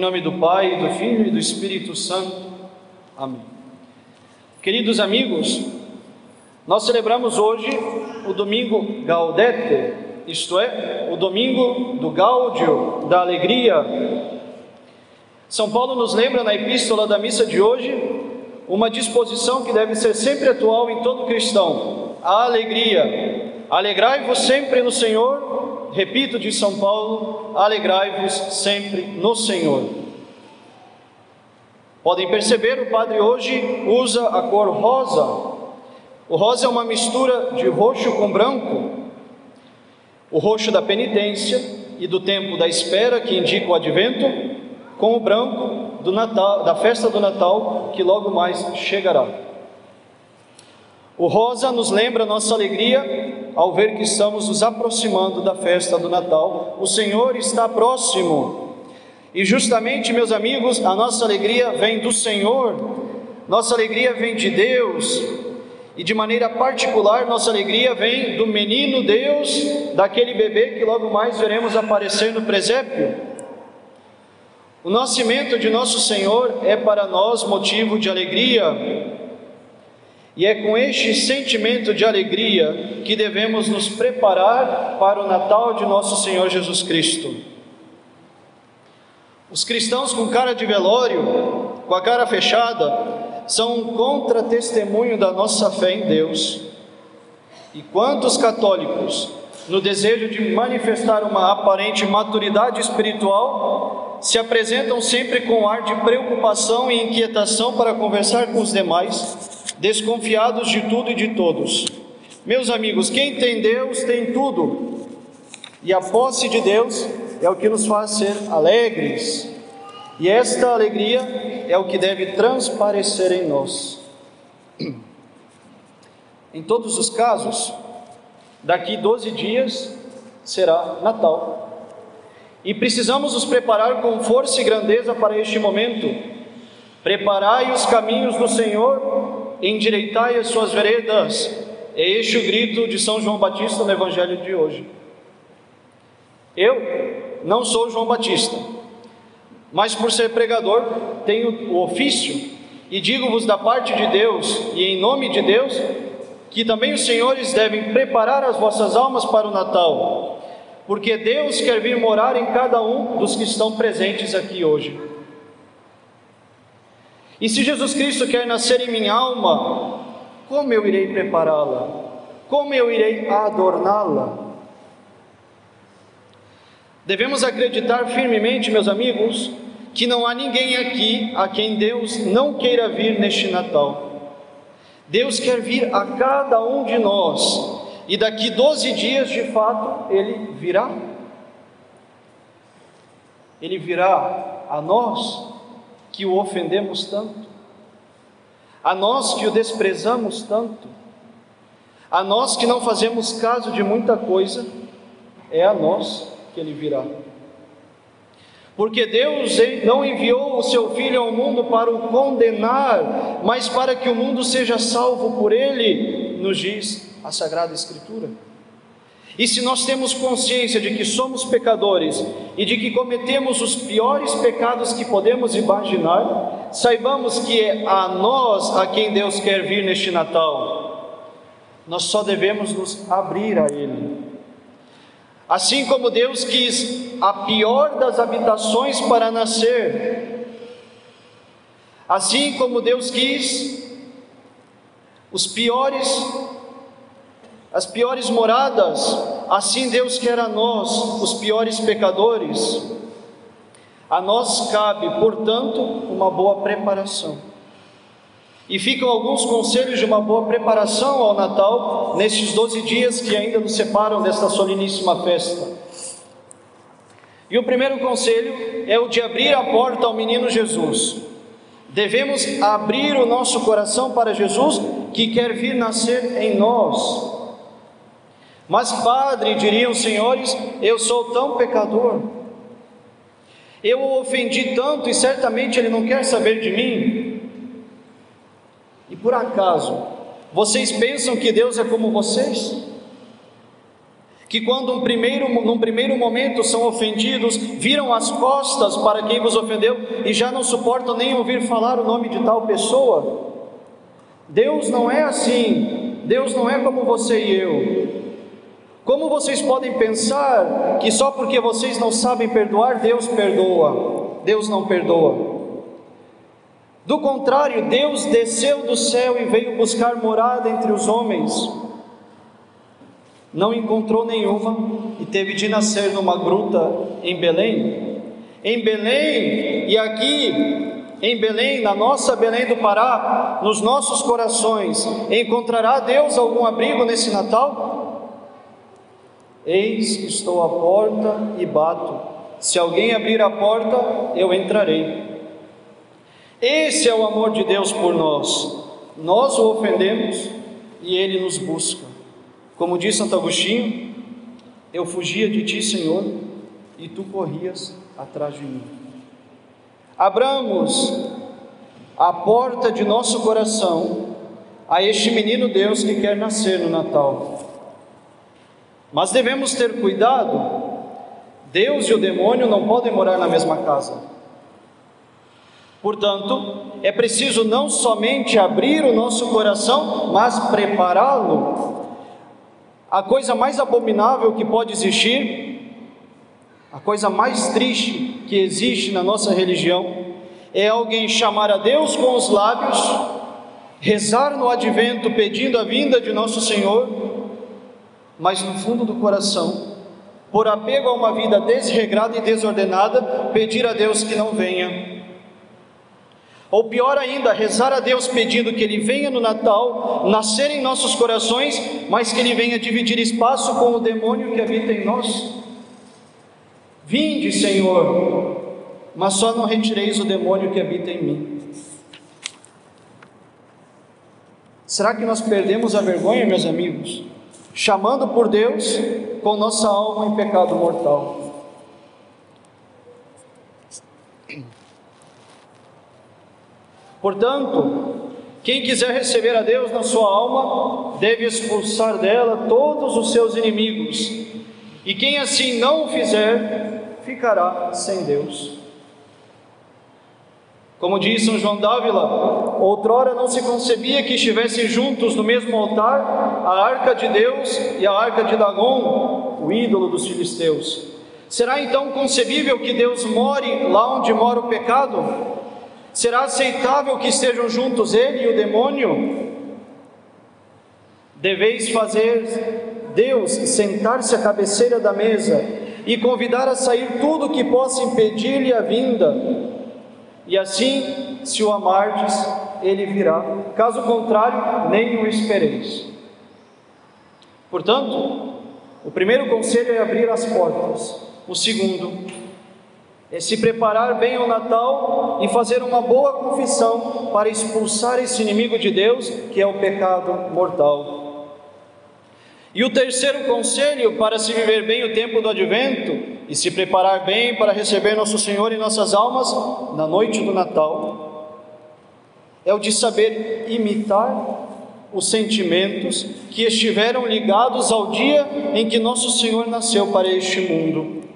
Em nome do Pai, do Filho e do Espírito Santo. Amém. Queridos amigos, nós celebramos hoje o domingo Gaudete, isto é, o domingo do Gáudio, da alegria. São Paulo nos lembra na epístola da missa de hoje uma disposição que deve ser sempre atual em todo cristão: a alegria. Alegrai-vos sempre no Senhor repito de São Paulo, alegrai-vos sempre no Senhor. Podem perceber, o padre hoje usa a cor rosa. O rosa é uma mistura de roxo com branco. O roxo da penitência e do tempo da espera, que indica o advento, com o branco do Natal, da festa do Natal, que logo mais chegará. O rosa nos lembra nossa alegria ao ver que estamos nos aproximando da festa do Natal. O Senhor está próximo. E justamente, meus amigos, a nossa alegria vem do Senhor, nossa alegria vem de Deus, e de maneira particular, nossa alegria vem do menino Deus, daquele bebê que logo mais veremos aparecer no presépio. O nascimento de nosso Senhor é para nós motivo de alegria, e é com este sentimento de alegria que devemos nos preparar para o Natal de nosso Senhor Jesus Cristo. Os cristãos com cara de velório, com a cara fechada, são um contra-testemunho da nossa fé em Deus. E quantos católicos, no desejo de manifestar uma aparente maturidade espiritual, se apresentam sempre com ar de preocupação e inquietação para conversar com os demais, desconfiados de tudo e de todos. Meus amigos, quem tem Deus tem tudo, e a posse de Deus é o que nos faz ser alegres, e esta alegria é o que deve transparecer em nós. Em todos os casos, daqui 12 dias será Natal. E precisamos nos preparar com força e grandeza para este momento. Preparai os caminhos do Senhor endireitai as suas veredas. É este o grito de São João Batista no Evangelho de hoje. Eu não sou João Batista, mas por ser pregador, tenho o ofício e digo-vos da parte de Deus e em nome de Deus que também os senhores devem preparar as vossas almas para o Natal, porque Deus quer vir morar em cada um dos que estão presentes aqui hoje. E se Jesus Cristo quer nascer em minha alma, como eu irei prepará-la? Como eu irei adorná-la? Devemos acreditar firmemente, meus amigos, que não há ninguém aqui a quem Deus não queira vir neste Natal. Deus quer vir a cada um de nós, e daqui 12 dias, de fato, Ele virá. Ele virá a nós que o ofendemos tanto, a nós que o desprezamos tanto, a nós que não fazemos caso de muita coisa, é a nós que ele virá. Porque Deus não enviou o seu Filho ao mundo para o condenar, mas para que o mundo seja salvo por ele, nos diz a Sagrada Escritura. E se nós temos consciência de que somos pecadores e de que cometemos os piores pecados que podemos imaginar, saibamos que é a nós a quem Deus quer vir neste Natal. Nós só devemos nos abrir a Ele. Assim como Deus quis a pior das habitações para nascer, assim como Deus quis os piores as piores moradas, assim Deus quer a nós, os piores pecadores. A nós cabe, portanto, uma boa preparação. E ficam alguns conselhos de uma boa preparação ao Natal, nesses 12 dias que ainda nos separam desta soliníssima festa. E o primeiro conselho é o de abrir a porta ao menino Jesus. Devemos abrir o nosso coração para Jesus, que quer vir nascer em nós. Mas, padre, diriam os senhores, eu sou tão pecador, eu o ofendi tanto e certamente ele não quer saber de mim. E por acaso, vocês pensam que Deus é como vocês? que quando um primeiro, num primeiro momento são ofendidos, viram as costas para quem vos ofendeu e já não suportam nem ouvir falar o nome de tal pessoa. Deus não é assim, Deus não é como você e eu. Como vocês podem pensar que só porque vocês não sabem perdoar, Deus perdoa? Deus não perdoa. Do contrário, Deus desceu do céu e veio buscar morada entre os homens não encontrou nenhuma e teve de nascer numa gruta em Belém. Em Belém, e aqui em Belém, na nossa Belém do Pará, nos nossos corações, encontrará Deus algum abrigo nesse Natal? Eis que estou à porta e bato. Se alguém abrir a porta, eu entrarei. Esse é o amor de Deus por nós. Nós o ofendemos e ele nos busca. Como diz Santo Agostinho, eu fugia de ti, Senhor, e tu corrias atrás de mim. Abramos a porta de nosso coração a este menino Deus que quer nascer no Natal. Mas devemos ter cuidado, Deus e o demônio não podem morar na mesma casa. Portanto, é preciso não somente abrir o nosso coração, mas prepará-lo. A coisa mais abominável que pode existir, a coisa mais triste que existe na nossa religião, é alguém chamar a Deus com os lábios, rezar no advento pedindo a vinda de nosso Senhor, mas no fundo do coração, por apego a uma vida desregrada e desordenada, pedir a Deus que não venha ou pior ainda, rezar a Deus pedindo que Ele venha no Natal, nascer em nossos corações, mas que Ele venha dividir espaço com o demônio que habita em nós. Vinde, Senhor, mas só não retireis o demônio que habita em mim. Será que nós perdemos a vergonha, meus amigos? Chamando por Deus com nossa alma em pecado mortal. Portanto, quem quiser receber a Deus na sua alma, deve expulsar dela todos os seus inimigos, e quem assim não o fizer, ficará sem Deus. Como diz São João d'Ávila, outrora não se concebia que estivessem juntos no mesmo altar a arca de Deus e a arca de Dagon, o ídolo dos filisteus. Será então concebível que Deus more lá onde mora o pecado? Será aceitável que estejam juntos ele e o demônio? Deveis fazer Deus sentar-se à cabeceira da mesa e convidar a sair tudo que possa impedir-lhe a vinda. E assim, se o amardes, ele virá. Caso contrário, nem o espereis. Portanto, o primeiro conselho é abrir as portas. O segundo, é se preparar bem ao Natal e fazer uma boa confissão para expulsar esse inimigo de Deus que é o pecado mortal. E o terceiro conselho para se viver bem o tempo do advento e se preparar bem para receber nosso Senhor em nossas almas na noite do Natal é o de saber imitar os sentimentos que estiveram ligados ao dia em que nosso Senhor nasceu para este mundo.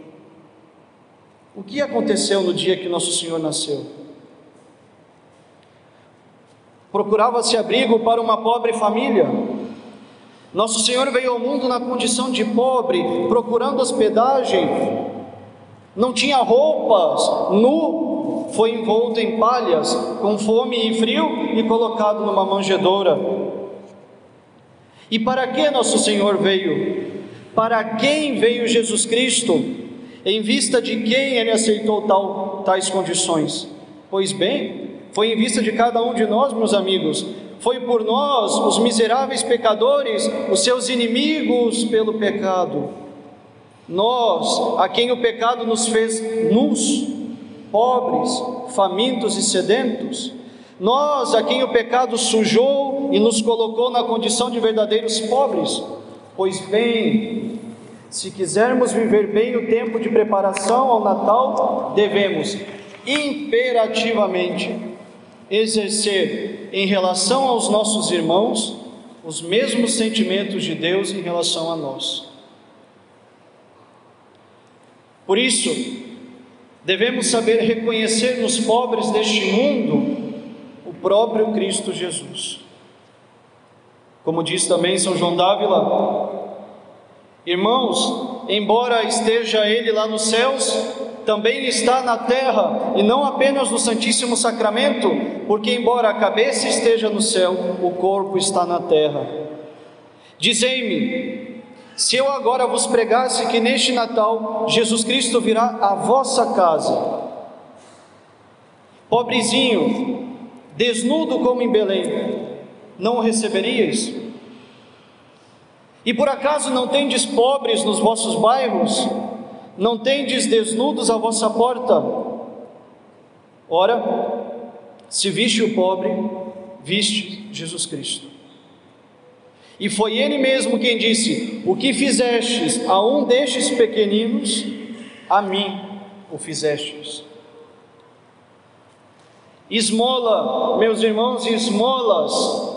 O que aconteceu no dia que Nosso Senhor nasceu? Procurava-se abrigo para uma pobre família. Nosso Senhor veio ao mundo na condição de pobre, procurando hospedagem. Não tinha roupas, nu, foi envolto em palhas, com fome e frio e colocado numa manjedoura. E para que Nosso Senhor veio? Para quem veio Jesus Cristo? Em vista de quem ele aceitou tal, tais condições? Pois bem, foi em vista de cada um de nós, meus amigos, foi por nós, os miseráveis pecadores, os seus inimigos pelo pecado. Nós, a quem o pecado nos fez nus, pobres, famintos e sedentos, nós, a quem o pecado sujou e nos colocou na condição de verdadeiros pobres, pois bem, se quisermos viver bem o tempo de preparação ao Natal, devemos imperativamente exercer em relação aos nossos irmãos os mesmos sentimentos de Deus em relação a nós. Por isso, devemos saber reconhecer nos pobres deste mundo o próprio Cristo Jesus. Como diz também São João Dávila, irmãos, embora esteja ele lá nos céus, também está na terra, e não apenas no Santíssimo Sacramento, porque, embora a cabeça esteja no céu, o corpo está na terra. Dizei-me, se eu agora vos pregasse que neste Natal Jesus Cristo virá à vossa casa, pobrezinho, desnudo como em Belém, não o receberíeis? E por acaso não tendes pobres nos vossos bairros? Não tendes desnudos à vossa porta? Ora, se viste o pobre, viste Jesus Cristo. E foi ele mesmo quem disse: O que fizestes a um destes pequeninos, a mim o fizestes. Esmola, meus irmãos, esmolas,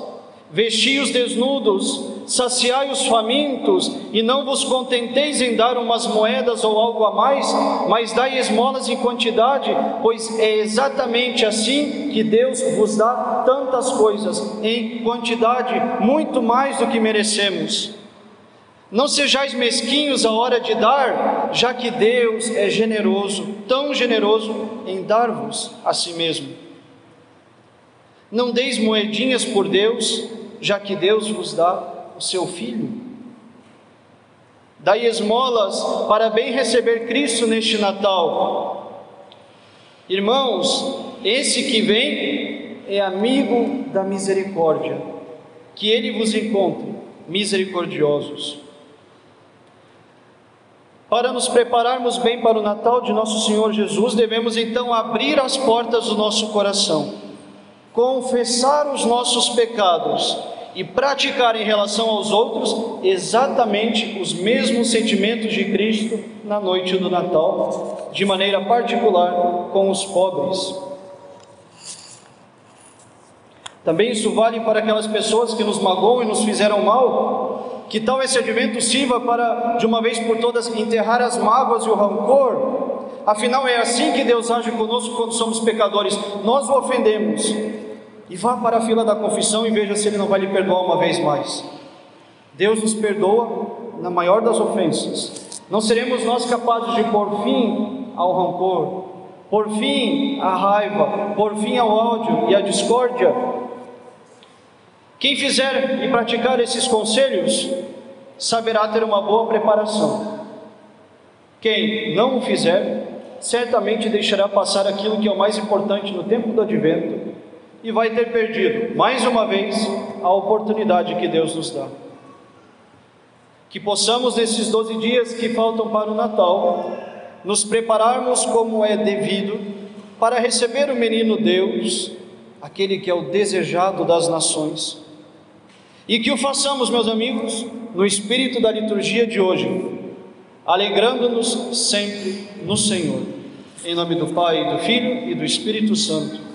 vesti os desnudos, saciai os famintos, e não vos contenteis em dar umas moedas ou algo a mais, mas dai esmolas em quantidade, pois é exatamente assim que Deus vos dá tantas coisas, em quantidade, muito mais do que merecemos. Não sejais mesquinhos à hora de dar, já que Deus é generoso, tão generoso em dar-vos a si mesmo. Não deis moedinhas por Deus, já que Deus vos dá o seu filho. Dai esmolas para bem receber Cristo neste Natal. Irmãos, esse que vem é amigo da misericórdia, que ele vos encontre misericordiosos. Para nos prepararmos bem para o Natal de nosso Senhor Jesus, devemos então abrir as portas do nosso coração, confessar os nossos pecados e praticar em relação aos outros exatamente os mesmos sentimentos de Cristo na noite do Natal, de maneira particular com os pobres. Também isso vale para aquelas pessoas que nos magoam e nos fizeram mal. Que tal esse advento sirva para, de uma vez por todas, enterrar as mágoas e o rancor? Afinal, é assim que Deus age conosco quando somos pecadores. Nós o ofendemos, e vá para a fila da confissão e veja se Ele não vai lhe perdoar uma vez mais. Deus nos perdoa na maior das ofensas. Não seremos nós capazes de pôr fim ao rancor, pôr fim à raiva, pôr fim ao ódio e à discórdia. Quem fizer e praticar esses conselhos saberá ter uma boa preparação. Quem não o fizer, certamente deixará passar aquilo que é o mais importante no tempo do advento e vai ter perdido, mais uma vez, a oportunidade que Deus nos dá. Que possamos, nesses 12 dias que faltam para o Natal, nos prepararmos como é devido para receber o menino Deus, aquele que é o desejado das nações. E que o façamos, meus amigos, no espírito da liturgia de hoje, alegrando-nos sempre no Senhor. Em nome do Pai, do Filho e do Espírito Santo.